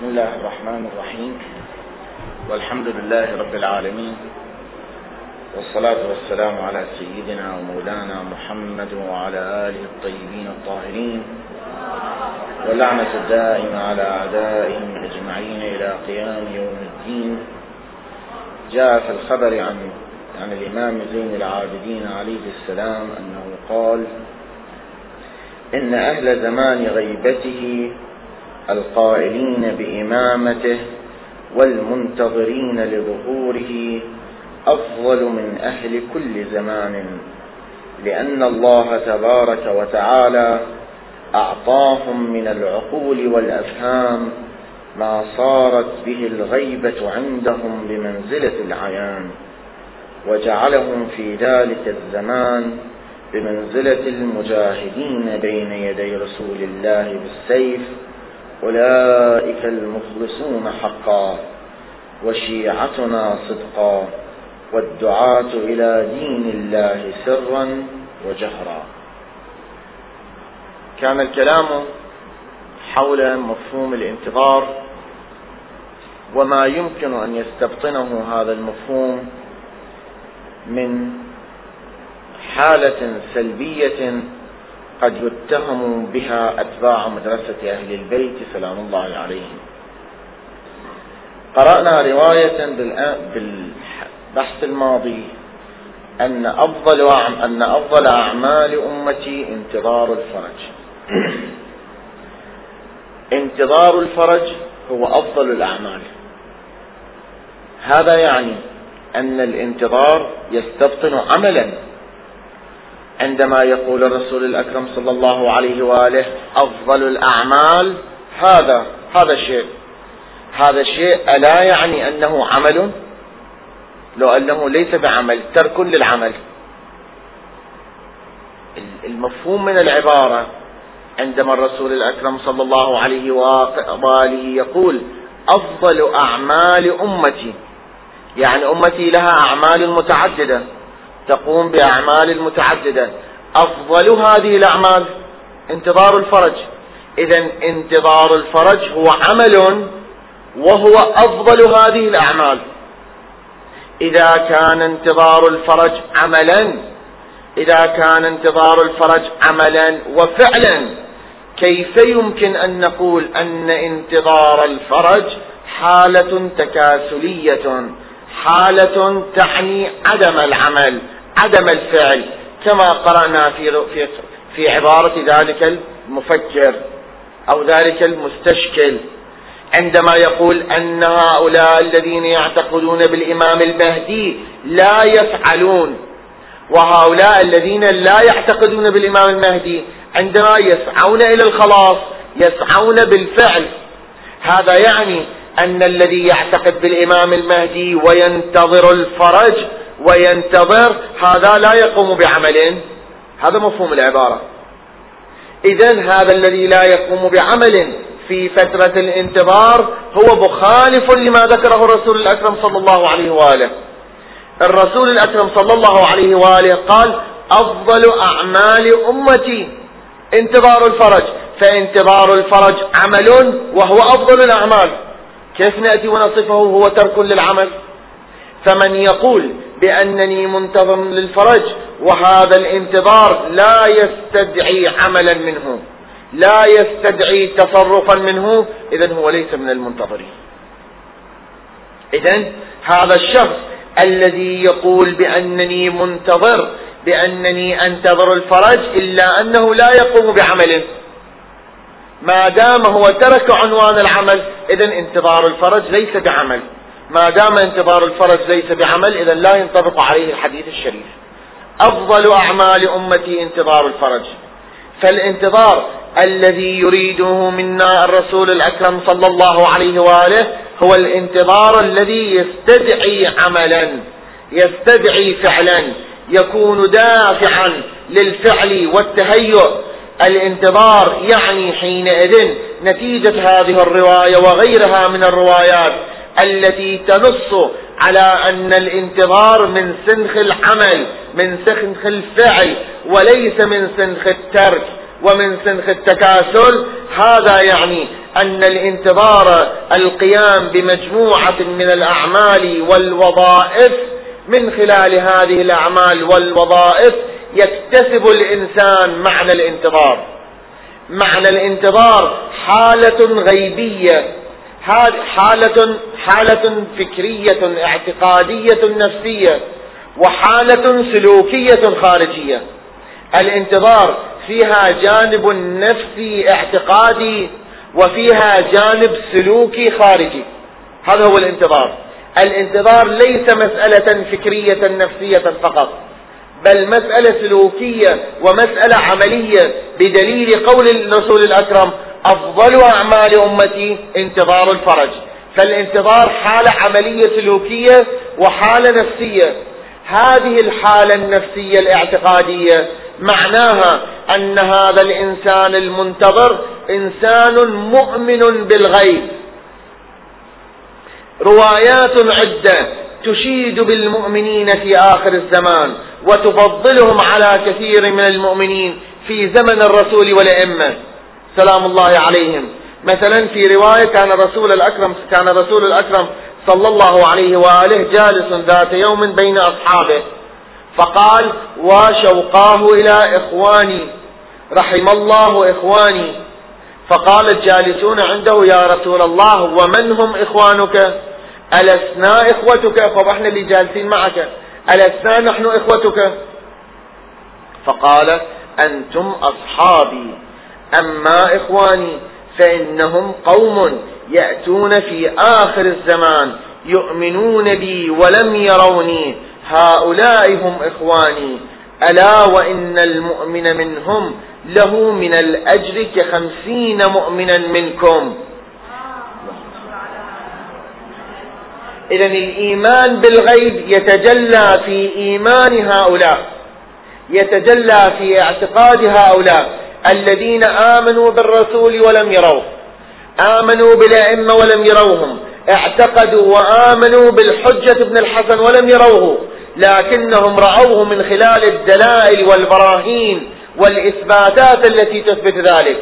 بسم الله الرحمن الرحيم. والحمد لله رب العالمين. والصلاة والسلام على سيدنا ومولانا محمد وعلى آله الطيبين الطاهرين. واللعنة الدائمة على أعدائهم أجمعين إلى قيام يوم الدين. جاء في الخبر عن عن الإمام زين العابدين عليه السلام أنه قال إن أهل زمان غيبته القائلين بإمامته والمنتظرين لظهوره أفضل من أهل كل زمان لأن الله تبارك وتعالى أعطاهم من العقول والأفهام ما صارت به الغيبة عندهم بمنزلة العيان وجعلهم في ذلك الزمان بمنزلة المجاهدين بين يدي رسول الله بالسيف أولئك المخلصون حقا وشيعتنا صدقا والدعاة إلى دين الله سرا وجهرا. كان الكلام حول مفهوم الانتظار وما يمكن أن يستبطنه هذا المفهوم من حالة سلبية قد يتهم بها أتباع مدرسة أهل البيت سلام الله عليهم. قرأنا رواية بالبحث الماضي أن أفضل أن أفضل أعمال أمتي انتظار الفرج. انتظار الفرج هو أفضل الأعمال. هذا يعني أن الانتظار يستبطن عملا. عندما يقول الرسول الأكرم صلى الله عليه وآله أفضل الأعمال هذا هذا الشيء. هذا الشيء ألا يعني أنه عمل؟ لو أنه ليس بعمل ترك للعمل. المفهوم من العبارة عندما الرسول الأكرم صلى الله عليه وآله يقول أفضل أعمال أمتي. يعني أمتي لها أعمال متعددة. تقوم بأعمال متعددة أفضل هذه الأعمال انتظار الفرج. إذا انتظار الفرج هو عمل وهو أفضل هذه الأعمال. إذا كان انتظار الفرج عملا إذا كان انتظار الفرج عملا وفعلا كيف يمكن أن نقول أن انتظار الفرج حالة تكاسلية؟ حالة تعني عدم العمل عدم الفعل كما قرأنا في في في عبارة ذلك المفكر أو ذلك المستشكل. عندما يقول أن هؤلاء الذين يعتقدون بالإمام المهدي لا يفعلون وهؤلاء الذين لا يعتقدون بالإمام المهدي عندما يسعون إلى الخلاص يسعون بالفعل هذا يعني أن الذي يعتقد بالإمام المهدي وينتظر الفرج وينتظر هذا لا يقوم بعمل. هذا مفهوم العبارة. إذا هذا الذي لا يقوم بعمل في فترة الانتظار هو مخالف لما ذكره الرسول الأكرم صلى الله عليه وآله. الرسول الأكرم صلى الله عليه وآله قال أفضل أعمال أمتي انتظار الفرج. فانتظار الفرج عمل وهو أفضل الأعمال. كيف نأتي ونصفه هو ترك للعمل؟ فمن يقول بأنني منتظر للفرج وهذا الانتظار لا يستدعي عملا منه لا يستدعي تصرفا منه إذا هو ليس من المنتظرين. إذا هذا الشخص الذي يقول بأنني منتظر بأنني أنتظر الفرج إلا أنه لا يقوم بعمل ما دام هو ترك عنوان العمل إذا انتظار الفرج ليس بعمل. ما دام انتظار الفرج ليس بعمل إذا لا ينطبق عليه الحديث الشريف. أفضل أعمال أمتي انتظار الفرج. فالانتظار الذي يريده منا الرسول الأكرم صلى الله عليه وآله هو الانتظار الذي يستدعي عملا يستدعي فعلا يكون دافعا للفعل والتهيؤ. الانتظار يعني حينئذ نتيجة هذه الرواية وغيرها من الروايات التي تنص على أن الانتظار من سنخ العمل من سنخ الفعل وليس من سنخ الترك ومن سنخ التكاسل. هذا يعني أن الانتظار القيام بمجموعة من الأعمال والوظائف من خلال هذه الأعمال والوظائف يكتسب الإنسان معنى الانتظار. معنى الانتظار حالة غيبية حالة حالة فكرية اعتقادية نفسية وحالة سلوكية خارجية. الانتظار فيها جانب نفسي اعتقادي وفيها جانب سلوكي خارجي. هذا هو الانتظار. الانتظار ليس مسألة فكرية نفسية فقط. بل مسألة سلوكية ومسألة عملية بدليل قول الرسول الأكرم أفضل أعمال أمتي انتظار الفرج. فالانتظار حالة عملية سلوكية وحالة نفسية. هذه الحالة النفسية الاعتقادية معناها أن هذا الإنسان المنتظر إنسان مؤمن بالغيب. روايات عدة تشيد بالمؤمنين في آخر الزمان. وتفضلهم على كثير من المؤمنين في زمن الرسول والأئمة. سلام الله عليهم. مثلا في رواية كان رسول الأكرم كان رسول الأكرم صلى الله عليه وآله جالس ذات يوم بين أصحابه. فقال وشوقاه إلى إخواني. رحم الله إخواني. فقال الجالسون عنده يا رسول الله ومن هم إخوانك؟ ألسنا إخوتك؟ فضحنا اللي جالسين معك. ألسنا نحن إخوتك؟ فقال أنتم أصحابي. أما إخواني فإنهم قوم يأتون في آخر الزمان يؤمنون بي ولم يروني. هؤلاء هم إخواني. ألا وإن المؤمن منهم له من الأجر كخمسين مؤمنا منكم. إذا الإيمان بالغيب يتجلى في إيمان هؤلاء يتجلى في اعتقاد هؤلاء الذين آمنوا بالرسول ولم يروه آمنوا بالأئمة ولم يروهم اعتقدوا وآمنوا بالحجة ابن الحسن ولم يروه لكنهم رأوه من خلال الدلائل والبراهين والإثباتات التي تثبت ذلك.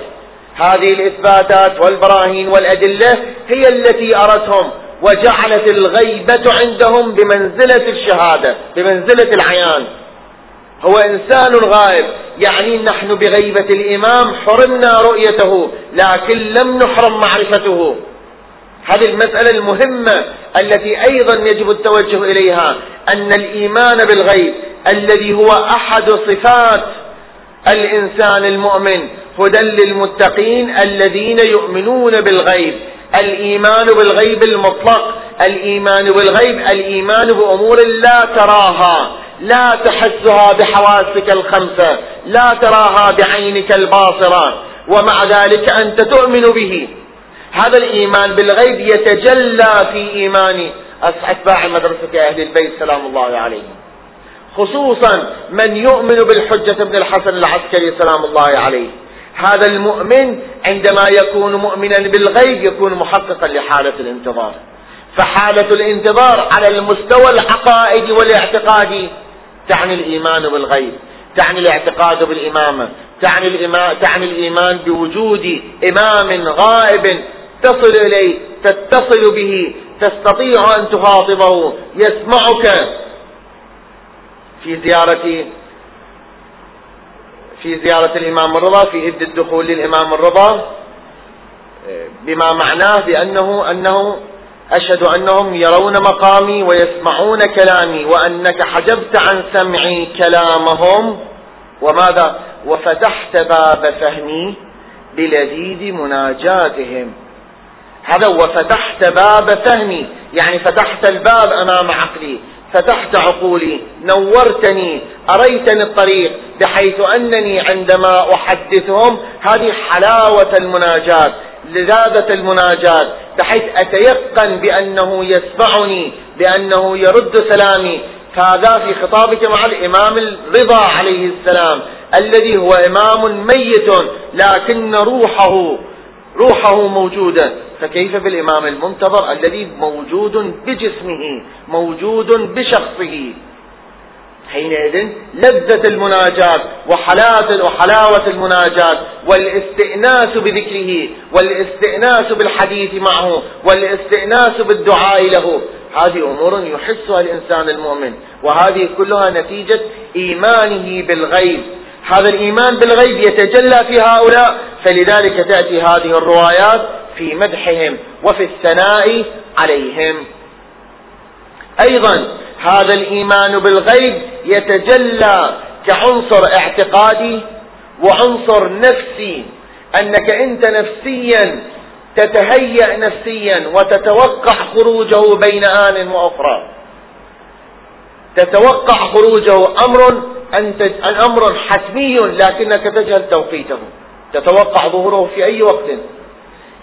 هذه الإثباتات والبراهين والأدلة هي التي أرتهم وجعلت الغيبة عندهم بمنزلة الشهادة بمنزلة العيان. هو إنسان غائب يعني نحن بغيبة الإمام حرمنا رؤيته لكن لم نحرم معرفته. هذه المسألة المهمة التي أيضا يجب التوجه إليها أن الإيمان بالغيب الذي هو أحد صفات الإنسان المؤمن هدى للمتقين الذين يؤمنون بالغيب. الإيمان بالغيب المطلق الإيمان بالغيب الإيمان بأمور لا تراها لا تحسها بحواسك الخمسة لا تراها بعينك الباصرة ومع ذلك أنت تؤمن به. هذا الإيمان بالغيب يتجلى في إيمان أتباع مدرسة أهل البيت سلام الله عليهم. خصوصا من يؤمن بالحجة ابن الحسن العسكري سلام الله عليه. هذا المؤمن عندما يكون مؤمنا بالغيب يكون محققا لحالة الانتظار. فحالة الانتظار على المستوى العقائدي والاعتقادي تعني الإيمان بالغيب تعني الاعتقاد بالإمامة تعني, الإما... تعني الإيمان بوجود إمام غائب تصل إليه تتصل به تستطيع أن تخاطبه يسمعك. في زيارة في زيارة الإمام الرضا في إذ الدخول للإمام الرضا بما معناه بأنه أنه أشهد أنهم يرون مقامي ويسمعون كلامي وأنك حجبت عن سمعي كلامهم. وماذا؟ وفتحت باب فهمي بلذيذ مناجاتهم. هذا وفتحت باب فهمي يعني فتحت الباب أمام عقلي. فتحت عقولي نورتني أريتني الطريق بحيث أنني عندما أحدثهم هذه حلاوة المناجاة لذاذة المناجاة بحيث أتيقن بأنه يسمعني بأنه يرد سلامي. هذا في خطابك مع الإمام الرضا عليه السلام الذي هو إمام ميت لكن روحه روحه موجودة. فكيف بالإمام المنتظر الذي موجود بجسمه موجود بشخصه. حينئذ لذة المناجاة وحلاوة المناجاة والاستئناس بذكره والاستئناس بالحديث معه والاستئناس بالدعاء له. هذه أمور يحسها الإنسان المؤمن وهذه كلها نتيجة إيمانه بالغيب. هذا الإيمان بالغيب يتجلى في هؤلاء فلذلك تأتي هذه الروايات في مدحهم وفي الثناء عليهم. أيضا هذا الإيمان بالغيب يتجلى كعنصر اعتقادي وعنصر نفسي أنك أنت نفسيا تتهيأ نفسيا وتتوقع خروجه بين آن وأخرى. تتوقع خروجه أمر أنت أمر حتمي لكنك تجهل توقيته. تتوقع ظهوره في أي وقت.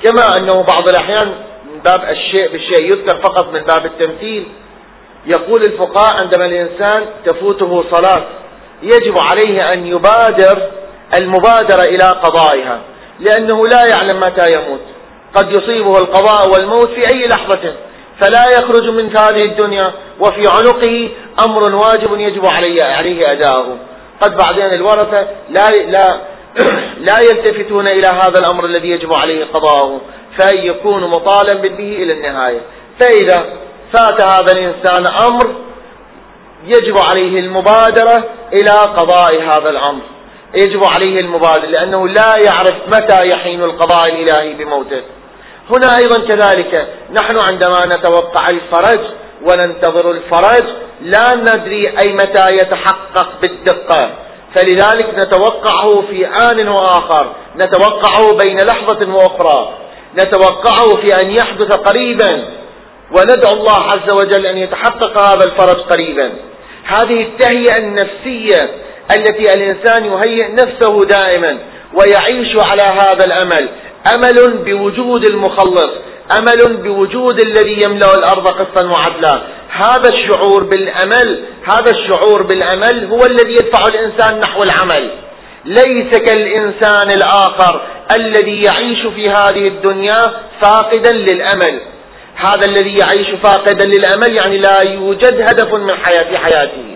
كما أنه بعض الأحيان من باب الشيء بالشيء يذكر فقط من باب التمثيل يقول الفقهاء عندما الإنسان تفوته صلاة يجب عليه أن يبادر المبادرة إلى قضائها لأنه لا يعلم متى يموت قد يصيبه القضاء والموت في أي لحظة فلا يخرج من هذه الدنيا وفي عنقه أمر واجب يجب عليه عليه أداؤه. قد بعدين الورثة لا لا لا يلتفتون إلى هذا الأمر الذي يجب عليه قضاؤه فيكون مطالبا به إلى النهاية. فإذا فات هذا الإنسان أمر يجب عليه المبادرة إلى قضاء هذا الأمر. يجب عليه المبادرة لأنه لا يعرف متى يحين القضاء الإلهي بموته. هنا أيضا كذلك نحن عندما نتوقع الفرج وننتظر الفرج لا ندري أي متى يتحقق بالدقة. فلذلك نتوقعه في آن وآخر. نتوقعه بين لحظة وأخرى. نتوقعه في أن يحدث قريبا. وندعو الله عز وجل أن يتحقق هذا الفرج قريبا. هذه التهيئة النفسية التي الإنسان يهيئ نفسه دائما. ويعيش على هذا الأمل. أمل بوجود المخلص. أمل بوجود الذي يملأ الأرض قسطا وعدلا. هذا الشعور بالأمل هذا الشعور بالأمل هو الذي يدفع الإنسان نحو العمل. ليس كالإنسان الآخر الذي يعيش في هذه الدنيا فاقدا للأمل. هذا الذي يعيش فاقدا للأمل يعني لا يوجد هدف من حياة حياته.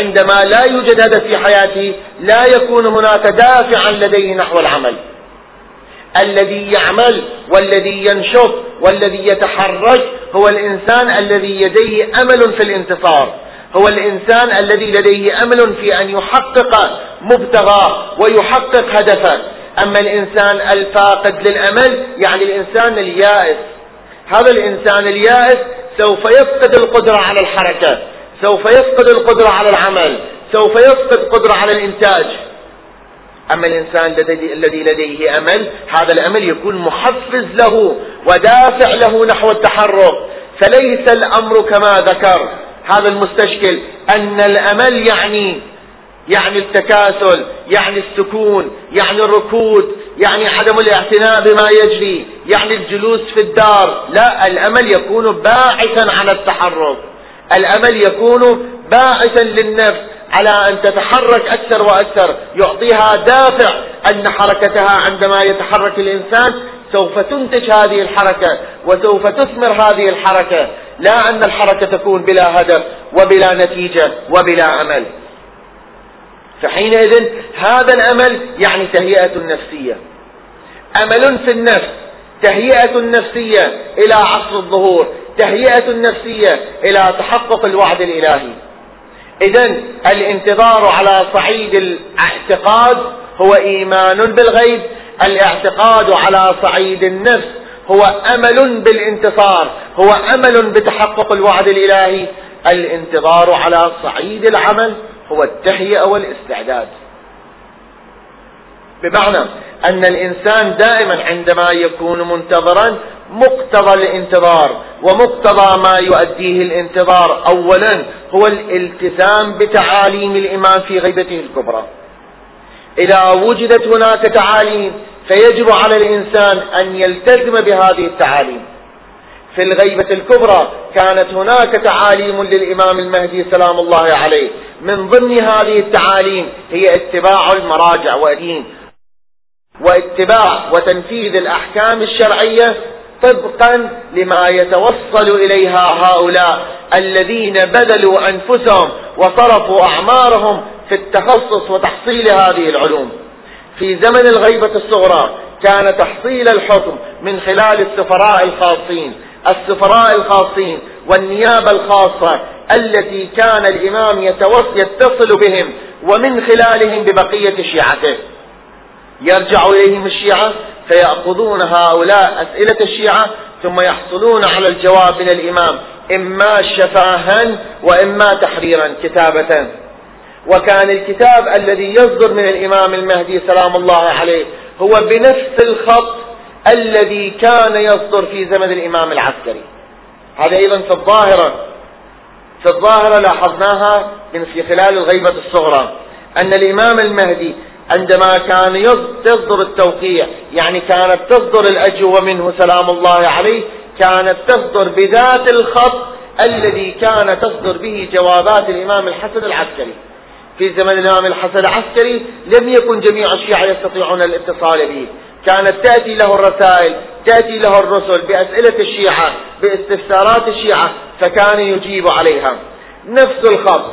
عندما لا يوجد هدف في حياته لا يكون هناك دافعا لديه نحو العمل. الذي يعمل والذي ينشط والذي يتحرك هو الإنسان الذي لديه أمل في الانتصار هو الإنسان الذي لديه أمل في أن يحقق مبتغى ويحقق هدفه. أما الإنسان الفاقد للأمل يعني الإنسان اليائس. هذا الإنسان اليائس سوف يفقد القدرة على الحركة سوف يفقد القدرة على العمل سوف يفقد قدرة على الإنتاج. أما الإنسان الذي لديه أمل هذا الأمل يكون محفز له ودافع له نحو التحرك. فليس الأمر كما ذكر هذا المستشكل أن الأمل يعني يعني التكاسل يعني السكون يعني الركود يعني عدم الاعتناء بما يجري يعني الجلوس في الدار. لا الأمل يكون باعثا على التحرك. الأمل يكون باعثا للنفس. على أن تتحرك أكثر وأكثر. يعطيها دافع أن حركتها عندما يتحرك الإنسان سوف تنتج هذه الحركة وسوف تثمر هذه الحركة. لا أن الحركة تكون بلا هدف وبلا نتيجة وبلا أمل. فحينئذ هذا الأمل يعني تهيئة نفسية. أمل في النفس تهيئة نفسية إلى عصر الظهور تهيئة نفسية إلى تحقق الوعد الإلهي. إذا الانتظار على صعيد الاعتقاد هو إيمان بالغيب الاعتقاد على صعيد النفس هو أمل بالانتصار هو أمل بتحقق الوعد الإلهي. الانتظار على صعيد العمل هو التهيئة والاستعداد. بمعنى أن الإنسان دائما عندما يكون منتظرا مقتضى الانتظار ومقتضى ما يؤديه الانتظار أولا هو الالتزام بتعاليم الإمام في غيبته الكبرى. إذا وجدت هناك تعاليم فيجب على الإنسان أن يلتزم بهذه التعاليم. في الغيبة الكبرى كانت هناك تعاليم للإمام المهدي سلام الله عليه. من ضمن هذه التعاليم هي اتباع المراجع والدين. واتباع وتنفيذ الأحكام الشرعية طبقا لما يتوصل إليها هؤلاء الذين بذلوا أنفسهم وصرفوا أعمارهم في التخصص وتحصيل هذه العلوم. في زمن الغيبة الصغرى كان تحصيل الحكم من خلال السفراء الخاصين السفراء الخاصين والنيابة الخاصة التي كان الإمام يتصل بهم ومن خلالهم ببقية شيعته. يرجع إليهم الشيعة فيأخذون هؤلاء أسئلة الشيعة ثم يحصلون على الجواب من الإمام إما شفاها وإما تحريرا كتابة. وكان الكتاب الذي يصدر من الإمام المهدي سلام الله عليه هو بنفس الخط الذي كان يصدر في زمن الإمام العسكري. هذا أيضا في الظاهرة. في الظاهرة لاحظناها من في خلال الغيبة الصغرى أن الإمام المهدي عندما كان يصدر التوقيع يعني كانت تصدر الأجوبة منه سلام الله عليه كانت تصدر بذات الخط الذي كان تصدر به جوابات الإمام الحسن العسكري. في زمن الإمام الحسن العسكري لم يكن جميع الشيعة يستطيعون الاتصال به. كانت تأتي له الرسائل تأتي له الرسل بأسئلة الشيعة باستفسارات الشيعة فكان يجيب عليها. نفس الخط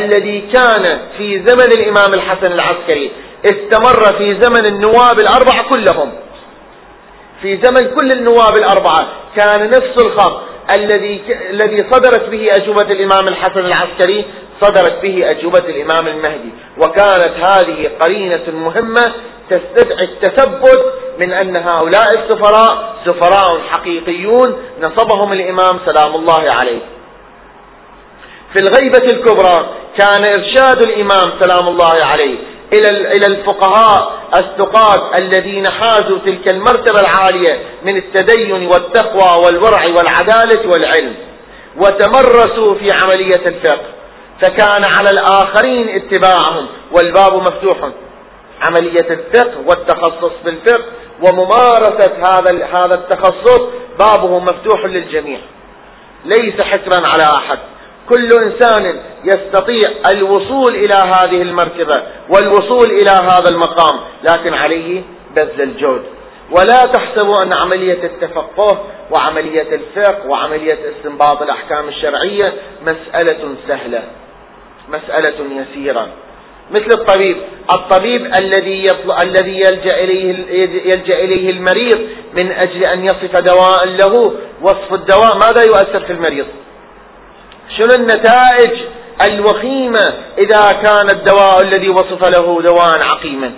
الذي كان في زمن الإمام الحسن العسكري. استمر في زمن النواب الأربعة كلهم. في زمن كل النواب الأربعة. كان نفس الخط الذي الذي صدرت به أجوبة الإمام الحسن العسكري صدرت به أجوبة الإمام المهدي. وكانت هذه قرينة مهمة تستدعي التثبت من أن هؤلاء السفراء سفراء حقيقيون. نصبهم الإمام سلام الله عليه. في الغيبة الكبرى كان إرشاد الإمام سلام الله عليه. إلى إلى الفقهاء الثقات الذين حازوا تلك المرتبة العالية من التدين والتقوى والورع والعدالة والعلم وتمرسوا في عملية الفقه فكان على الآخرين اتباعهم والباب مفتوح. عملية الفقه والتخصص بالفقه وممارسة هذا هذا التخصص بابه مفتوح للجميع ليس حكرا على أحد. كل إنسان يستطيع الوصول إلى هذه المرتبة والوصول إلى هذا المقام لكن عليه بذل الجهد. ولا تحسبوا أن عملية التفقه وعملية الفقه وعملية استنباط الأحكام الشرعية مسألة سهلة مسألة يسيرة. مثل الطبيب الطبيب الذي الذي يلجأ إليه يلجأ إليه المريض من أجل أن يصف دواء له وصف الدواء ماذا يؤثر في المريض؟ شنو النتائج؟ الوخيمة. إذا كان الدواء الذي وصف له دواء عقيما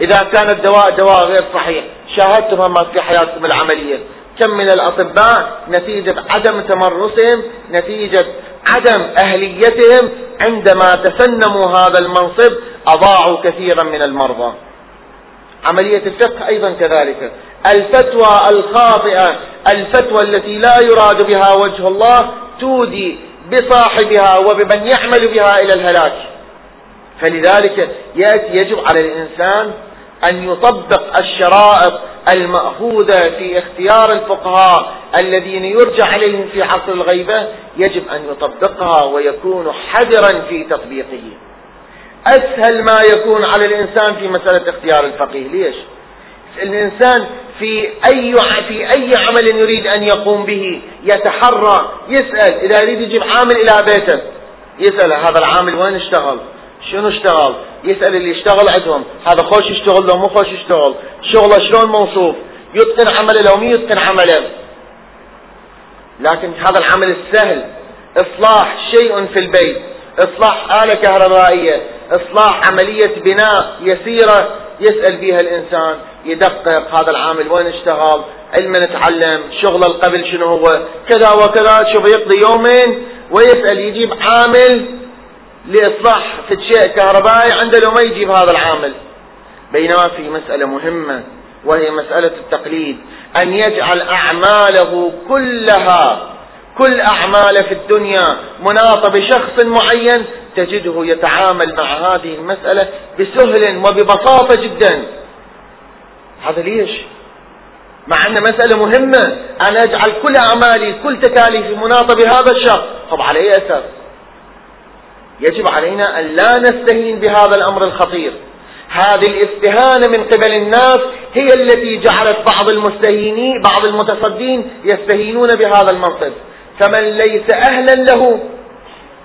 إذا كان الدواء دواء غير صحيح شاهدتم ما في حياتكم العملية. كم من الأطباء نتيجة عدم تمرسهم نتيجة عدم أهليتهم عندما تسنموا هذا المنصب أضاعوا كثيرا من المرضى. عملية الفقه أيضا كذلك. الفتوى الخاطئة الفتوى التي لا يراد بها وجه الله تودي بصاحبها وبمن يعمل بها إلى الهلاك. فلذلك يأتي يجب على الإنسان أن يطبق الشرائط المأخوذة في اختيار الفقهاء الذين يرجع عليهم في عصر الغيبة. يجب أن يطبقها ويكون حذرا في تطبيقه. أسهل ما يكون على الإنسان في مسألة اختيار الفقيه. ليش؟ الإنسان في أي في أي عمل يريد أن يقوم به يتحرى يسأل. إذا يريد يجيب عامل إلى بيته يسأل هذا العامل وين اشتغل؟ شنو اشتغل؟ يسأل اللي اشتغل عندهم. هذا خوش يشتغل لو مو خوش يشتغل. شغله شلون موصوف؟ يتقن عمله لو مو يتقن عمله. لكن هذا العمل السهل. إصلاح شيء في البيت. إصلاح آلة كهربائية. إصلاح عملية بناء يسيرة يسأل بها الإنسان يدقق هذا العامل وين اشتغل علم نتعلم شغل القبل شنو هو كذا وكذا شوف يقضي يومين ويسأل يجيب عامل لإصلاح في شيء كهربائي عنده لو ما يجيب هذا العامل. بينما في مسألة مهمة وهي مسألة التقليد أن يجعل أعماله كلها كل أعماله في الدنيا مناطة بشخص معين تجده يتعامل مع هذه المسألة بسهل وببساطة جدا. هذا ليش؟ مع أن مسألة مهمة. أنا أجعل كل أعمالي كل تكاليفي مناطة بهذا الشخص طب على أي أساس؟ يجب علينا أن لا نستهين بهذا الأمر الخطير. هذه الاستهانة من قبل الناس هي التي جعلت بعض المستهينين بعض المتصدين يستهينون بهذا المنصب. فمن ليس أهلا له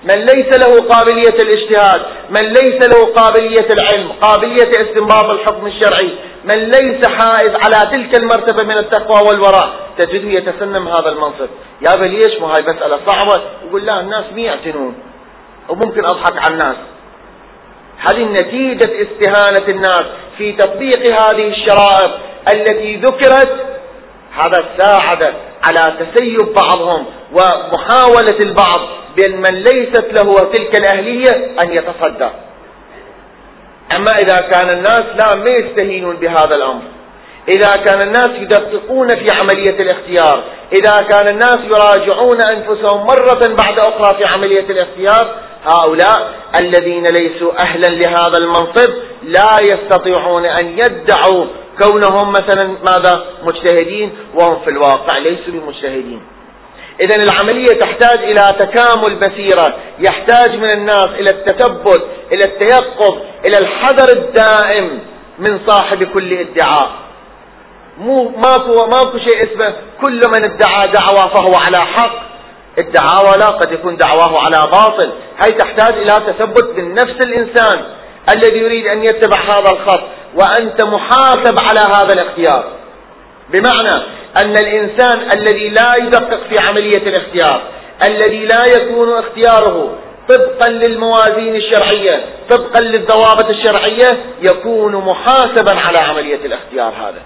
من ليس له قابلية الاجتهاد من ليس له قابلية العلم قابلية استنباط الحكم الشرعي من ليس حائز على تلك المرتبة من التقوى والوراء. تجده يتسنم هذا المنصب. يا ليش ما هاي مسألة صعبة؟ يقول لا الناس مي يعتنون. وممكن أضحك على الناس. هذه نتيجة استهانة الناس في تطبيق هذه الشرائط التي ذكرت هذا ساعد على تسيب بعضهم ومحاولة البعض بأن من ليست له تلك الأهلية أن يتصدى. أما إذا كان الناس لا ما يستهينون بهذا الأمر. إذا كان الناس يدققون في عملية الاختيار. إذا كان الناس يراجعون أنفسهم مرة بعد أخرى في عملية الاختيار هؤلاء الذين ليسوا أهلا لهذا المنصب لا يستطيعون أن يدعوا كونهم مثلا ماذا؟ مجتهدين وهم في الواقع ليسوا بمجتهدين. إذا العملية تحتاج إلى تكامل بصيرة يحتاج من الناس إلى التثبت إلى التيقظ إلى الحذر الدائم من صاحب كل ادعاء. مو ماكو ماكو شيء اسمه كل من ادعى دعوى فهو على حق. الدعاوى لا قد يكون دعواه على باطل. هي تحتاج إلى تثبت من نفس الإنسان. الذي يريد أن يتبع هذا الخط وأنت محاسب على هذا الاختيار. بمعنى أن الإنسان الذي لا يدقق في عملية الاختيار الذي لا يكون اختياره طبقا للموازين الشرعية طبقا للضوابط الشرعية يكون محاسبا على عملية الاختيار هذا.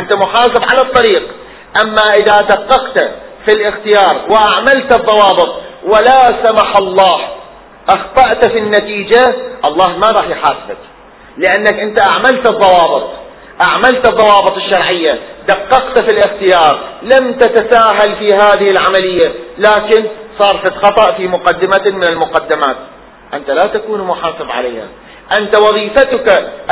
أنت محاسب على الطريق. أما إذا دققت في الاختيار وأعملت الضوابط ولا سمح الله أخطأت في النتيجة الله ما راح يحاسبك. لأنك أنت أعملت الضوابط أعملت الضوابط الشرعية دققت في الاختيار لم تتساهل في هذه العملية لكن صار خطأ في مقدمة من المقدمات. أنت لا تكون محاسب عليها. أنت وظيفتك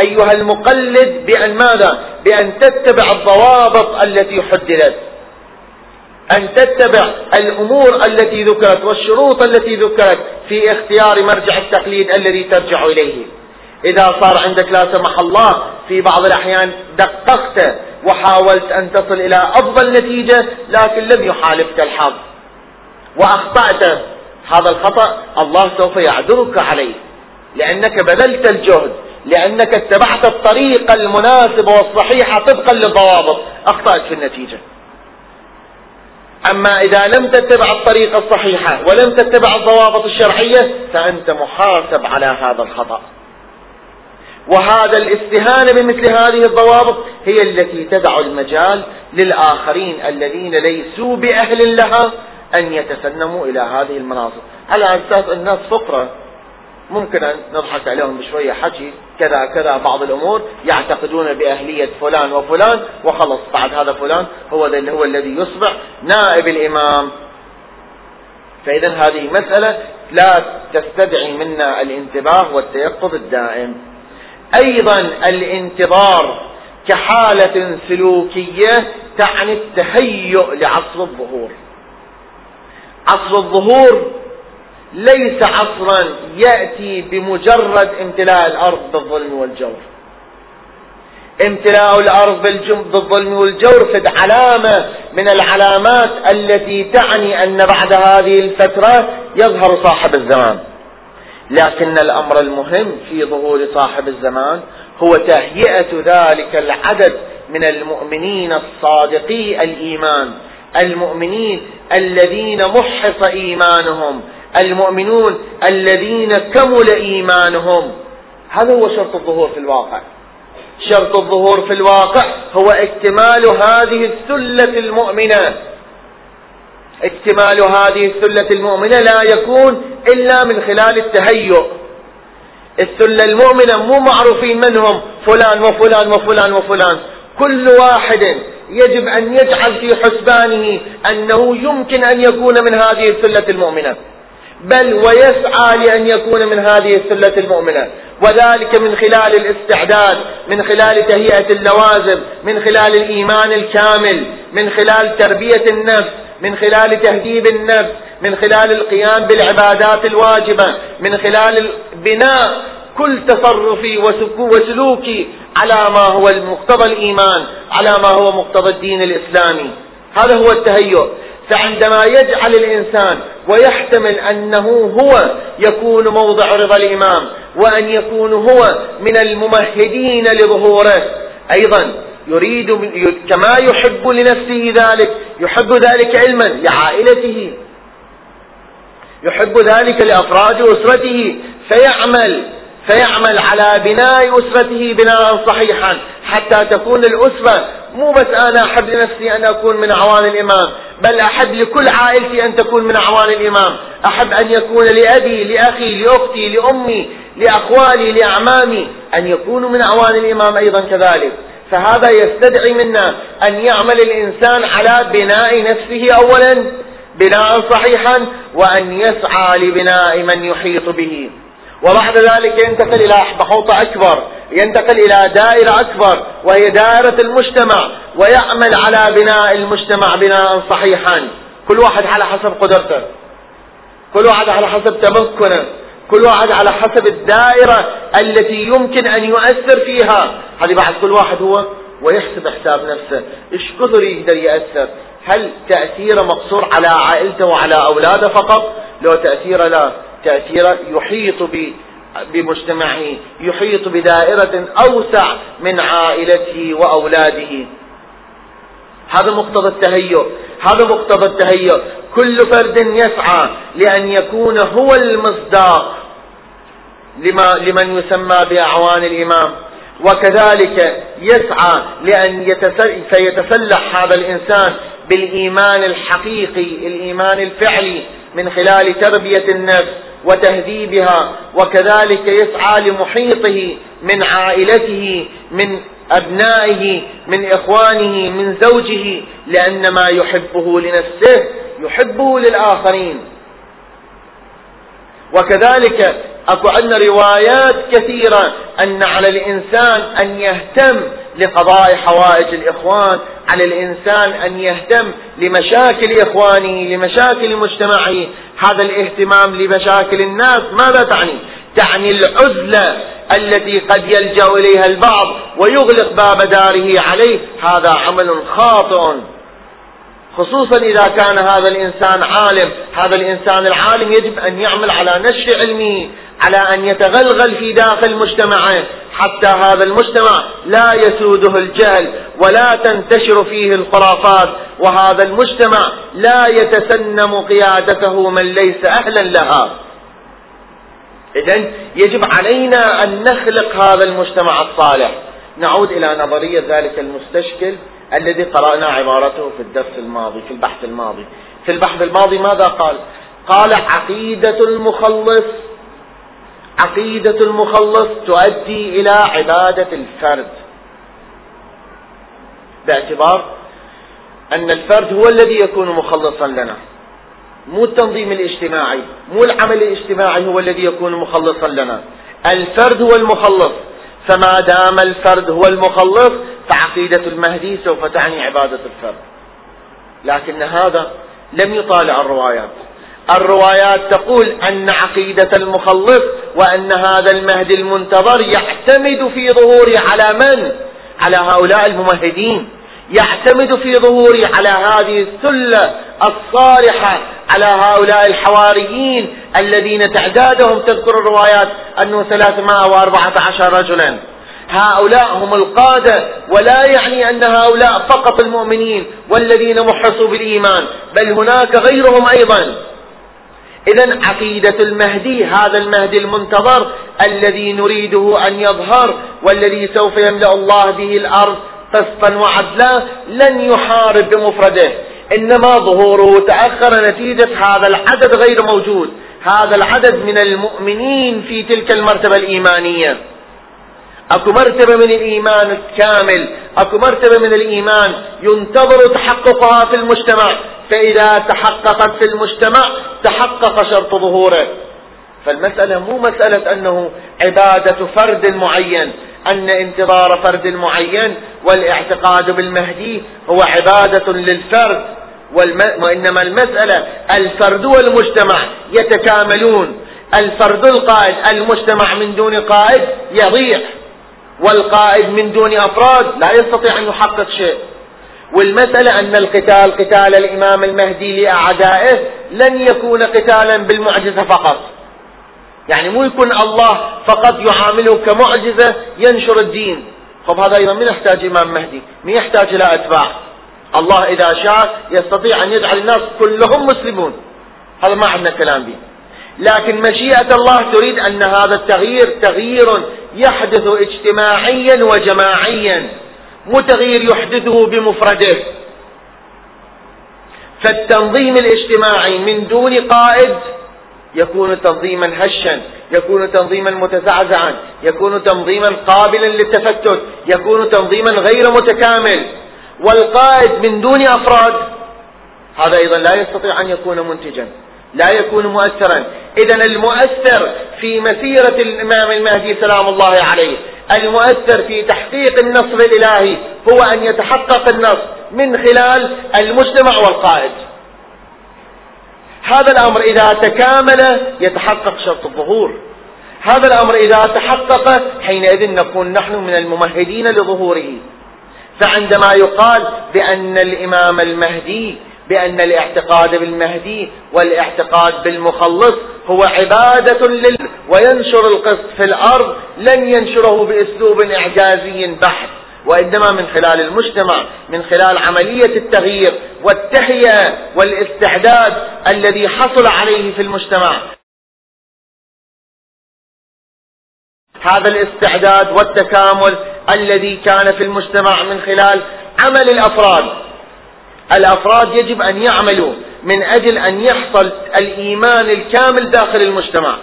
أيها المقلد بأن ماذا؟ بأن تتبع الضوابط التي حددت. أن تتبع الأمور التي ذكرت والشروط التي ذكرت في اختيار مرجع التقليد الذي ترجع إليه. إذا صار عندك لا سمح الله في بعض الأحيان دققت وحاولت أن تصل إلى أفضل نتيجة لكن لم يحالفك الحظ. وأخطأت. هذا الخطأ الله سوف يعذرك عليه. لأنك بذلت الجهد لأنك اتبعت الطريقة المناسبة والصحيحة طبقا للضوابط. أخطأت في النتيجة. أما إذا لم تتبع الطريقة الصحيحة ولم تتبع الضوابط الشرعية فأنت محاسب على هذا الخطأ. وهذا الاستهانة بمثل هذه الضوابط هي التي تدع المجال للآخرين الذين ليسوا بأهل لها أن يتسنموا إلى هذه المناصب. على أساس الناس فقرة. ممكن أن نضحك عليهم بشوية حكي كذا كذا بعض الأمور يعتقدون بأهلية فلان وفلان وخلص بعد هذا فلان هو هو الذي يصبح نائب الإمام. فإذا هذه مسألة لا تستدعي منا الانتباه والتيقظ الدائم. أيضا الانتظار كحالة سلوكية تعني التهيؤ لعصر الظهور. عصر الظهور ليس عصرا يأتي بمجرد امتلاء الأرض بالظلم والجور. امتلاء الأرض بالظلم والجور فد علامة من العلامات التي تعني أن بعد هذه الفترة يظهر صاحب الزمان. لكن الأمر المهم في ظهور صاحب الزمان هو تهيئة ذلك العدد من المؤمنين الصادقي الإيمان المؤمنين الذين محص إيمانهم المؤمنون الذين كمل إيمانهم. هذا هو شرط الظهور في الواقع. شرط الظهور في الواقع هو اكتمال هذه السلة المؤمنة. اكتمال هذه السلة المؤمنة لا يكون إلا من خلال التهيؤ. السلة المؤمنة مو معروفين من هم فلان وفلان وفلان وفلان. كل واحد يجب أن يجعل في حسبانه أنه يمكن أن يكون من هذه السلة المؤمنة. بل ويسعى لأن يكون من هذه السلة المؤمنة. وذلك من خلال الاستعداد من خلال تهيئة اللوازم من خلال الإيمان الكامل من خلال تربية النفس من خلال تهذيب النفس من خلال القيام بالعبادات الواجبة من خلال بناء كل تصرفي وسلوكي على ما هو مقتضى الإيمان على ما هو مقتضى الدين الإسلامي. هذا هو التهيؤ. فعندما يجعل الإنسان ويحتمل أنه هو يكون موضع رضا الإمام وأن يكون هو من الممهدين لظهوره أيضا يريد كما يحب لنفسه ذلك يحب ذلك علما لعائلته يحب ذلك لأفراد أسرته فيعمل فيعمل على بناء أسرته بناء صحيحا حتى تكون الأسرة مو بس أنا أحب لنفسي أن أكون من أعوان الإمام بل أحب لكل عائلتي أن تكون من أعوان الإمام. أحب أن يكون لأبي لأخي لأختي لأمي لأخوالي لأعمامي أن يكونوا من أعوان الإمام أيضا كذلك. فهذا يستدعي منا أن يعمل الإنسان على بناء نفسه أولا بناء صحيحا وأن يسعى لبناء من يحيط به. وبعد ذلك ينتقل إلى محوطة أكبر ينتقل إلى دائرة أكبر وهي دائرة المجتمع ويعمل على بناء المجتمع بناء صحيحا. كل واحد على حسب قدرته. كل واحد على حسب تمكنه. كل واحد على حسب الدائرة التي يمكن أن يؤثر فيها. هذه بعد كل واحد هو ويحسب حساب نفسه. إيش كثر يقدر يأثر؟ هل تأثيره مقصور على عائلته وعلى أولاده فقط؟ لو تأثيره لا. تأثيره يحيط بمجتمعه يحيط بدائرة أوسع من عائلته وأولاده. هذا مقتضى التهيؤ هذا مقتضى التهيؤ. كل فرد يسعى لأن يكون هو المصداق لما لمن يسمى بأعوان الإمام. وكذلك يسعى لأن فيتسلح هذا الإنسان بالإيمان الحقيقي الإيمان الفعلي. من خلال تربية النفس وتهذيبها وكذلك يسعى لمحيطه من عائلته من أبنائه من إخوانه من زوجه لأن ما يحبه لنفسه يحبه للآخرين. وكذلك أكو عندنا روايات كثيرة أن على الإنسان أن يهتم لقضاء حوائج الإخوان على الإنسان أن يهتم لمشاكل إخوانه لمشاكل مجتمعه. هذا الاهتمام لمشاكل الناس ماذا تعني؟ تعني العزلة التي قد يلجأ إليها البعض ويغلق باب داره عليه. هذا عمل خاطئ. خصوصا إذا كان هذا الإنسان عالم. هذا الإنسان العالم يجب أن يعمل على نشر علمه على أن يتغلغل في داخل مجتمعه. حتى هذا المجتمع لا يسوده الجهل ولا تنتشر فيه الخرافات وهذا المجتمع لا يتسنم قيادته من ليس أهلا لها. إذا يجب علينا أن نخلق هذا المجتمع الصالح. نعود إلى نظرية ذلك المستشكل الذي قرأنا عبارته في الدرس الماضي في البحث الماضي. في البحث الماضي ماذا قال؟ قال عقيدة المخلص عقيدة المخلص تؤدي إلى عبادة الفرد. باعتبار أن الفرد هو الذي يكون مخلصا لنا. مو التنظيم الاجتماعي مو العمل الاجتماعي هو الذي يكون مخلصا لنا. الفرد هو المخلص. فما دام الفرد هو المخلص فعقيدة المهدي سوف تعني عبادة الفرد. لكن هذا لم يطالع الروايات. الروايات تقول أن عقيدة المخلص وأن هذا المهدي المنتظر يعتمد في ظهوره على من؟ على هؤلاء الممهدين. يعتمد في ظهوره على هذه السلة الصالحة على هؤلاء الحواريين الذين تعدادهم تذكر الروايات أنه 314 رجلا. هؤلاء هم القادة ولا يعني أن هؤلاء فقط المؤمنين والذين محصوا بالإيمان بل هناك غيرهم أيضا. إذا عقيدة المهدي هذا المهدي المنتظر الذي نريده أن يظهر والذي سوف يملأ الله به الأرض قسطا وعدلا لن يحارب بمفرده. إنما ظهوره تأخر نتيجة هذا العدد غير موجود هذا العدد من المؤمنين في تلك المرتبة الإيمانية. اكو مرتبة من الايمان الكامل اكو مرتبة من الايمان ينتظر تحققها في المجتمع فاذا تحققت في المجتمع تحقق شرط ظهوره فالمسألة مو مسألة انه عبادة فرد معين ان انتظار فرد معين والاعتقاد بالمهدي هو عبادة للفرد وإنما المسألة الفرد والمجتمع يتكاملون الفرد القائد المجتمع من دون قائد يضيع والقائد من دون أفراد لا يستطيع أن يحقق شيء. والمسألة أن القتال قتال الإمام المهدي لأعدائه لن يكون قتالا بالمعجزة فقط. يعني مو يكون الله فقط يعامله كمعجزة ينشر الدين. طب هذا أيضا من يحتاج إمام مهدي؟ من يحتاج إلى أتباع. الله إذا شاء يستطيع أن يجعل الناس كلهم مسلمون. هذا ما عندنا كلام به. لكن مشيئة الله تريد أن هذا التغيير تغيير يحدث اجتماعيا وجماعيا مو تغيير يحدثه بمفرده. فالتنظيم الاجتماعي من دون قائد يكون تنظيما هشا يكون تنظيما متزعزعا يكون تنظيما قابلا للتفتت يكون تنظيما غير متكامل. والقائد من دون أفراد هذا أيضا لا يستطيع أن يكون منتجا. لا يكون مؤثرا. إذا المؤثر في مسيرة الإمام المهدي سلام الله عليه المؤثر في تحقيق النصر الإلهي هو أن يتحقق النصر من خلال المجتمع والقائد. هذا الأمر إذا تكامل يتحقق شرط الظهور. هذا الأمر إذا تحقق حينئذ نكون نحن من الممهدين لظهوره. فعندما يقال بأن الإمام المهدي بأن الاعتقاد بالمهدي والاعتقاد بالمخلص هو عبادة لل وينشر القسط في الأرض لن ينشره بأسلوب إعجازي بحت. وإنما من خلال المجتمع من خلال عملية التغيير والتهيئة والاستعداد الذي حصل عليه في المجتمع. هذا الاستعداد والتكامل الذي كان في المجتمع من خلال عمل الأفراد. الأفراد يجب أن يعملوا من أجل أن يحصل الإيمان الكامل داخل المجتمع.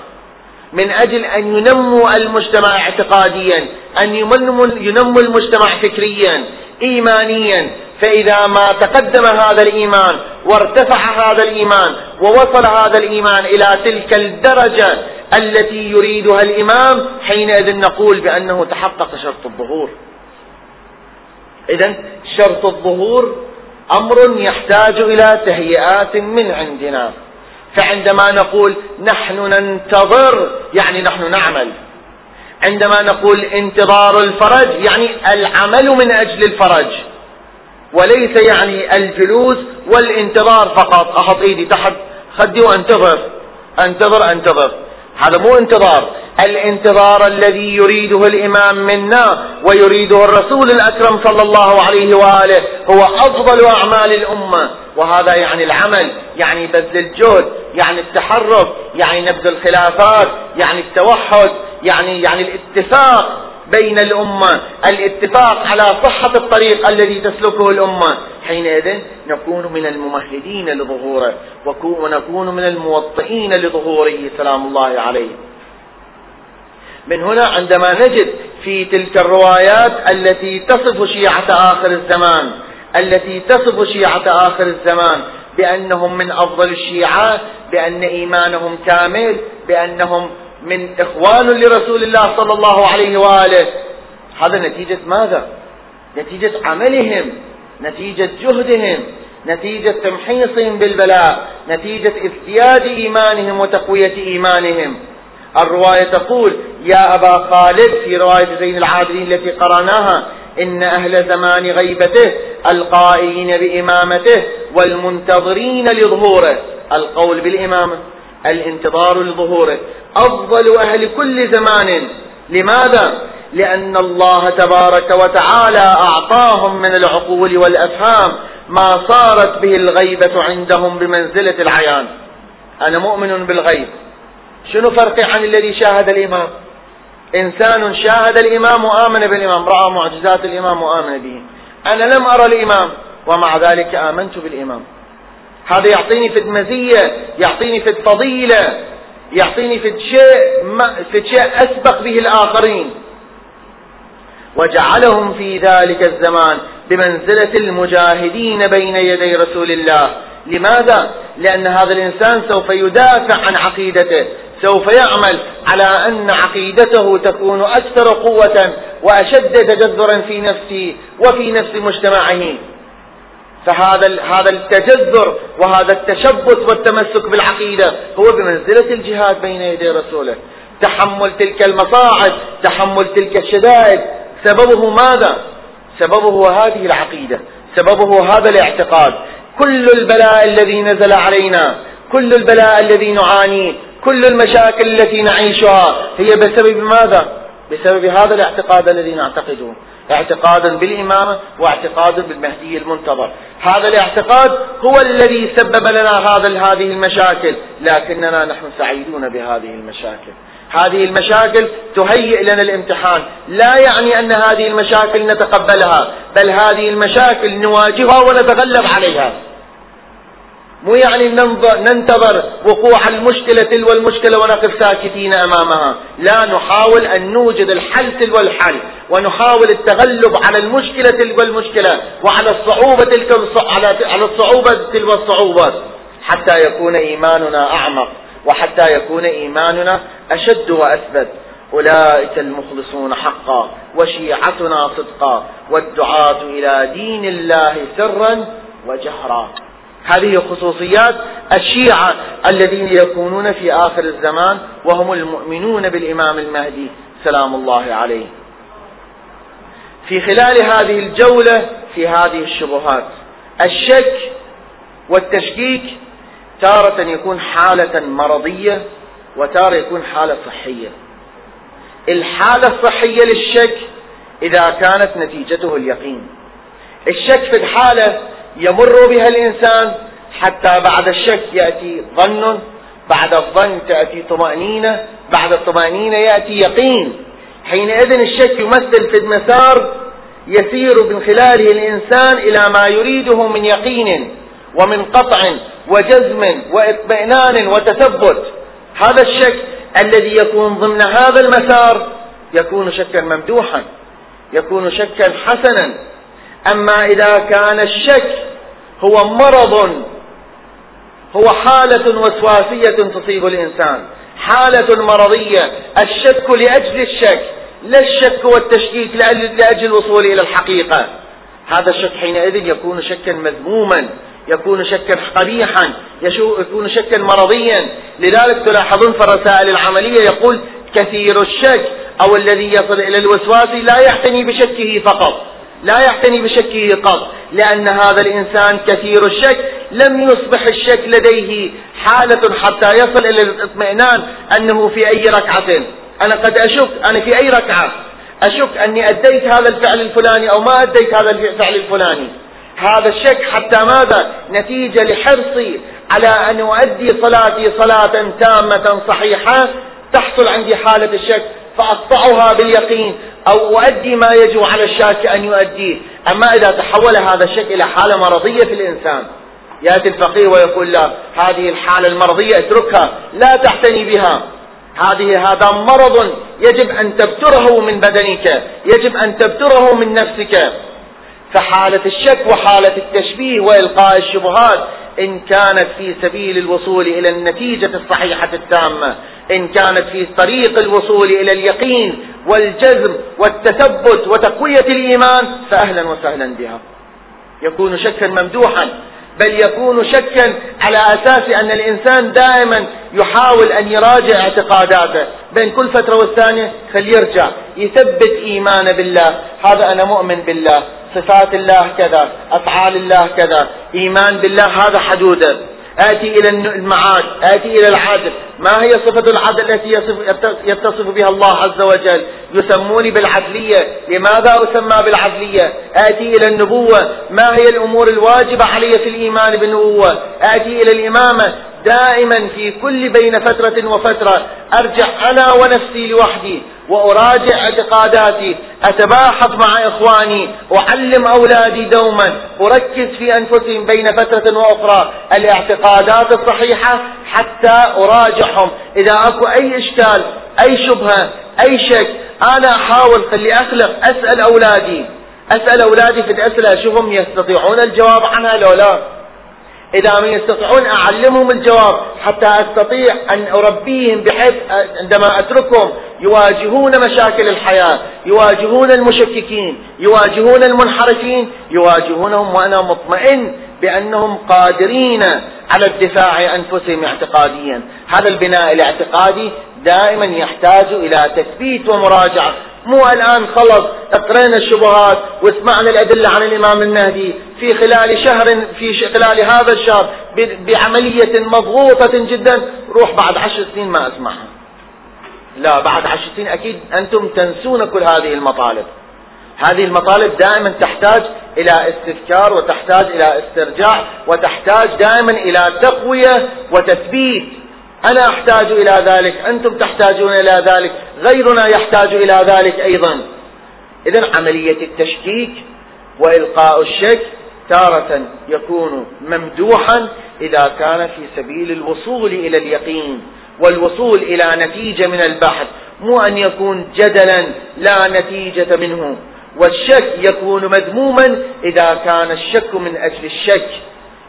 من أجل أن ينموا المجتمع اعتقاديا أن ينموا المجتمع فكريا ايمانيا. فإذا ما تقدم هذا الإيمان وارتفع هذا الإيمان ووصل هذا الإيمان إلى تلك الدرجة التي يريدها الإمام حينئذ نقول بأنه تحقق شرط الظهور. اذا شرط الظهور أمر يحتاج إلى تهيئات من عندنا. فعندما نقول نحن ننتظر يعني نحن نعمل. عندما نقول انتظار الفرج يعني العمل من أجل الفرج. وليس يعني الجلوس والانتظار فقط. أحط إيدي تحت خدي وأنتظر. أنتظر أنتظر. هذا مو انتظار. الانتظار الذي يريده الإمام منا ويريده الرسول الأكرم صلى الله عليه وآله هو أفضل أعمال الأمة. وهذا يعني العمل يعني بذل الجهد يعني التحرك يعني نبذ الخلافات يعني التوحد يعني يعني الاتفاق. بين الأمة. الاتفاق على صحة الطريق الذي تسلكه الأمة. حينئذ نكون من الممهدين لظهوره ونكون من الموطئين لظهوره سلام الله عليه. من هنا عندما نجد في تلك الروايات التي تصف شيعة آخر الزمان التي تصف شيعة آخر الزمان بأنهم من أفضل الشيعة بأن إيمانهم كامل بأنهم من إخوان لرسول الله صلى الله عليه وآله. هذا نتيجة ماذا؟ نتيجة عملهم نتيجة جهدهم نتيجة تمحيصهم بالبلاء نتيجة ازدياد إيمانهم وتقوية إيمانهم. الرواية تقول يا أبا خالد في رواية زين العابدين التي قرأناها إن أهل زمان غيبته القائلين بإمامته والمنتظرين لظهوره. القول بالإمامة. الانتظار لظهوره. أفضل أهل كل زمان. لماذا؟ لأن الله تبارك وتعالى أعطاهم من العقول والأفهام ما صارت به الغيبة عندهم بمنزلة العيان. أنا مؤمن بالغيب. شنو فرقي عن الذي شاهد الإمام؟ إنسان شاهد الإمام وآمن بالإمام. رأى معجزات الإمام وآمن به. أنا لم أرى الإمام ومع ذلك آمنت بالإمام. هذا يعطيني في مزية يعطيني في فضيلة يعطيني في شيء في شيء أسبق به الآخرين. وجعلهم في ذلك الزمان بمنزلة المجاهدين بين يدي رسول الله. لماذا؟ لأن هذا الإنسان سوف يدافع عن عقيدته سوف يعمل على أن عقيدته تكون أكثر قوة وأشد تجذرا في نفسه وفي نفس مجتمعه. فهذا هذا التجذر وهذا التشبث والتمسك بالعقيدة هو بمنزلة الجهاد بين يدي رسوله. تحمل تلك المصاعب تحمل تلك الشدائد. سببه ماذا؟ سببه هذه العقيدة. سببه هذا الاعتقاد. كل البلاء الذي نزل علينا كل البلاء الذي نعانيه كل المشاكل التي نعيشها هي بسبب ماذا؟ بسبب هذا الاعتقاد الذي نعتقده اعتقادا بالإمامة واعتقادا بالمهدي المنتظر. هذا الاعتقاد هو الذي سبب لنا هذا هذه المشاكل. لكننا نحن سعيدون بهذه المشاكل. هذه المشاكل تهيئ لنا الامتحان. لا يعني أن هذه المشاكل نتقبلها بل هذه المشاكل نواجهها ونتغلب عليها. مو يعني ننتظر وقوع المشكلة تلو المشكلة ونقف ساكتين أمامها. لا نحاول أن نوجد الحل تلو الحل ونحاول التغلب على المشكلة تلو المشكلة وعلى الصعوبة تلك على الصعوبة تلو الصعوبة حتى يكون إيماننا أعمق وحتى يكون إيماننا أشد وأثبت. أولئك المخلصون حقا وشيعتنا صدقا والدعاة إلى دين الله سرا وجهرا. هذه خصوصيات الشيعة الذين يكونون في آخر الزمان وهم المؤمنون بالإمام المهدي سلام الله عليه. في خلال هذه الجولة في هذه الشبهات الشك والتشكيك تارة يكون حالة مرضية وتارة يكون حالة صحية. الحالة الصحية للشك إذا كانت نتيجته اليقين. الشك في الحالة يمر بها الإنسان حتى بعد الشك يأتي ظن بعد الظن تأتي طمأنينة بعد الطمأنينة يأتي يقين. حينئذ الشك يمثل في المسار يسير من خلاله الإنسان إلى ما يريده من يقين ومن قطع وجزم وإطمئنان وتثبت. هذا الشك الذي يكون ضمن هذا المسار يكون شكا ممدوحا يكون شكا حسنا. أما إذا كان الشك هو مرض هو حالة وسواسية تصيب الإنسان. حالة مرضية الشك لأجل الشك لا الشك والتشكيك لأجل الوصول إلى الحقيقة. هذا الشك حينئذ يكون شكا مذموما يكون شكا قبيحا يكون شكا مرضيا. لذلك تلاحظون في الرسائل العملية يقول كثير الشك أو الذي يصل إلى الوسواس لا يعتني بشكه فقط. لا يعتني بشكه قط لأن هذا الإنسان كثير الشك. لم يصبح الشك لديه حالة حتى يصل إلى الاطمئنان أنه في أي ركعة. أنا قد أشك أنا في أي ركعة. أشك أني أديت هذا الفعل الفلاني أو ما أديت هذا الفعل الفلاني. هذا الشك حتى ماذا؟ نتيجة لحرصي على أن أؤدي صلاتي صلاة تامة صحيحة تحصل عندي حالة الشك. فأقطعها باليقين أو أؤدي ما يجب على الشاك أن يؤديه. أما إذا تحول هذا الشك إلى حالة مرضية في الإنسان. يأتي الفقيه ويقول له هذه الحالة المرضية اتركها لا تعتني بها. هذه هذا مرض يجب أن تبتره من بدنك يجب أن تبتره من نفسك. فحالة الشك وحالة التشبيه وإلقاء الشبهات إن كانت في سبيل الوصول إلى النتيجة الصحيحة التامة إن كانت في طريق الوصول إلى اليقين والجزم والتثبت وتقوية الإيمان فأهلا وسهلا بها. يكون شكا ممدوحا بل يكون شكا على أساس أن الإنسان دائما يحاول أن يراجع اعتقاداته. بين كل فترة والثانية خليرجع يثبت إيمانه بالله. هذا أنا مؤمن بالله. صفات الله كذا أفعال الله كذا إيمان بالله هذا حدوده آتي إلى المعاد آتي إلى العدل ما هي صفة العدل التي يتصف بها الله عز وجل؟ يسموني بالعدلية. لماذا أسمى بالعدلية؟ آتي إلى النبوة. ما هي الأمور الواجبة علي في الإيمان بالنبوة؟ آتي إلى الإمامة. دائما في كل بين فترة وفترة أرجع أنا ونفسي لوحدي وأراجع اعتقاداتي أتباحث مع إخواني أعلم أولادي دوما أركز في أنفسهم بين فترة وأخرى. الاعتقادات الصحيحة حتى أراجعهم. إذا أكو أي إشكال أي شبهة أي شك أنا أحاول خلي أخلق أسأل أولادي. أسأل أولادي في الأسئلة أشوفهم يستطيعون الجواب عنها لو لا. إذا ما يستطيعون أعلمهم الجواب حتى أستطيع أن أربيهم بحيث عندما أتركهم يواجهون مشاكل الحياة يواجهون المشككين يواجهون المنحرفين يواجهونهم وأنا مطمئن بأنهم قادرين على الدفاع عن أنفسهم اعتقاديا. هذا البناء الاعتقادي دائما يحتاج إلى تثبيت ومراجعة. مو الآن خلص اقرينا الشبهات واسمعنا الأدلة عن الإمام المهدي في خلال شهر في خلال هذا الشهر بعملية مضغوطة جدا. روح بعد عشر سنين ما أسمعها. لا بعد عشر سنين أكيد أنتم تنسون كل هذه المطالب. هذه المطالب دائما تحتاج إلى استذكار وتحتاج إلى استرجاع وتحتاج دائما إلى تقوية وتثبيت. أنا أحتاج إلى ذلك أنتم تحتاجون إلى ذلك غيرنا يحتاج إلى ذلك أيضا. إذا عملية التشكيك وإلقاء الشك تارة يكون ممدوحا إذا كان في سبيل الوصول إلى اليقين والوصول إلى نتيجة من البحث مو أن يكون جدلا لا نتيجة منه. والشك يكون مذموما إذا كان الشك من أجل الشك.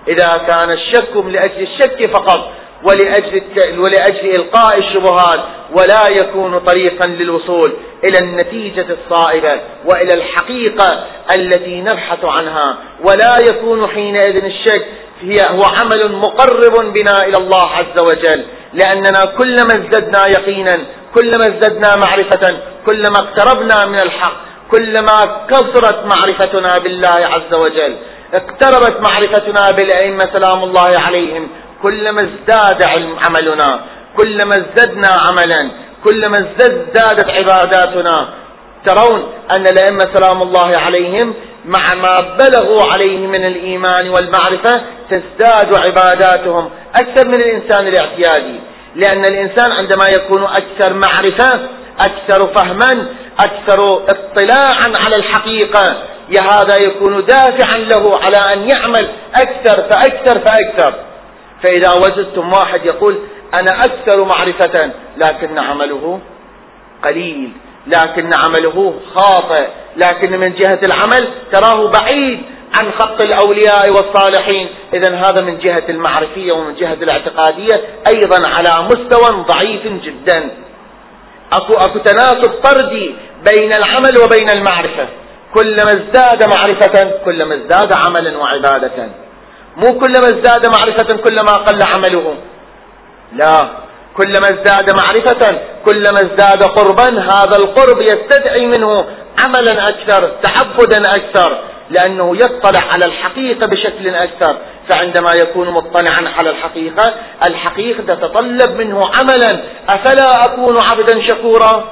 إذا كان الشك من أجل الشك فقط ولأجل, ولأجل إلقاء الشبهات ولا يكون طريقا للوصول إلى النتيجة الصائبة وإلى الحقيقة التي نبحث عنها. ولا يكون حينئذ الشك هي هو عمل مقرب بنا إلى الله عز وجل. لأننا كلما ازددنا يقينا كلما ازددنا معرفة كلما اقتربنا من الحق كلما كثرت معرفتنا بالله عز وجل اقتربت معرفتنا بالأئمة سلام الله عليهم كلما ازداد علم عملنا كلما ازددنا عملا كلما ازدادت عباداتنا. ترون أن الأئمة سلام الله عليهم مع ما بلغوا عليه من الإيمان والمعرفة تزداد عباداتهم أكثر من الإنسان الاعتيادي. لأن الإنسان عندما يكون أكثر معرفة أكثر فهما أكثر اطلاعا على الحقيقة. هذا يكون دافعا له على أن يعمل أكثر فأكثر فأكثر. فإذا وجدتم واحد يقول أنا أكثر معرفة لكن عمله قليل لكن عمله خاطئ لكن من جهة العمل تراه بعيد عن خط الأولياء والصالحين. إذا هذا من جهة المعرفية ومن جهة الاعتقادية أيضا على مستوى ضعيف جدا. أكو, أكو تناسب طردي بين العمل وبين المعرفة. كلما ازداد معرفة كلما ازداد عملا وعبادة. مو كلما ازداد معرفة كلما قل عمله. لا. كلما ازداد معرفة كلما ازداد قربا هذا القرب يستدعي منه عملا أكثر تعبدا أكثر لأنه يطلع على الحقيقة بشكل أكثر. فعندما يكون مطلعا على الحقيقة الحقيقة تتطلب منه عملا أفلا أكون عبدا شكورا؟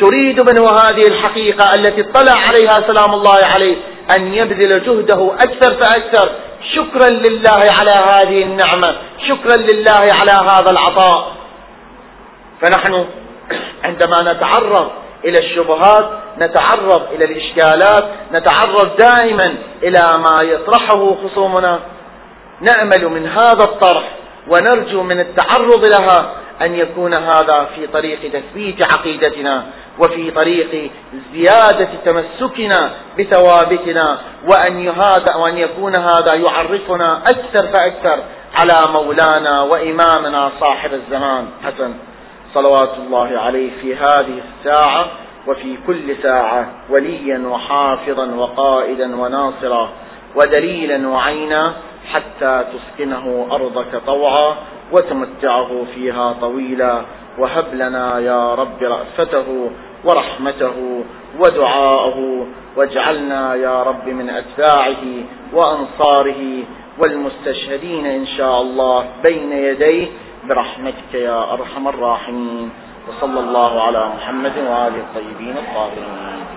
تريد منه هذه الحقيقة التي اطلع عليها سلام الله عليه أن يبذل جهده أكثر فأكثر. شكرا لله على هذه النعمة شكرا لله على هذا العطاء. فنحن عندما نتعرض إلى الشبهات نتعرض إلى الإشكالات نتعرض دائما إلى ما يطرحه خصومنا. نأمل من هذا الطرح ونرجو من التعرض لها أن يكون هذا في طريق تثبيت عقيدتنا وفي طريق زيادة تمسكنا بثوابتنا وأن, هذا وأن يكون هذا يعرفنا أكثر فأكثر على مولانا وإمامنا صاحب الزمان حسن. صلوات الله عليه في هذه الساعة وفي كل ساعة وليا وحافظا وقائدا وناصرا ودليلا وعينا حتى تسكنه أرضك طوعا وتمتعه فيها طويلا. وهب لنا يا رب رأفته ورحمته ودعاءه واجعلنا يا رب من أتباعه وأنصاره والمستشهدين إن شاء الله بين يديه برحمتك يا أرحم الراحمين. وصلى الله على محمد وآله الطيبين الطاهرين.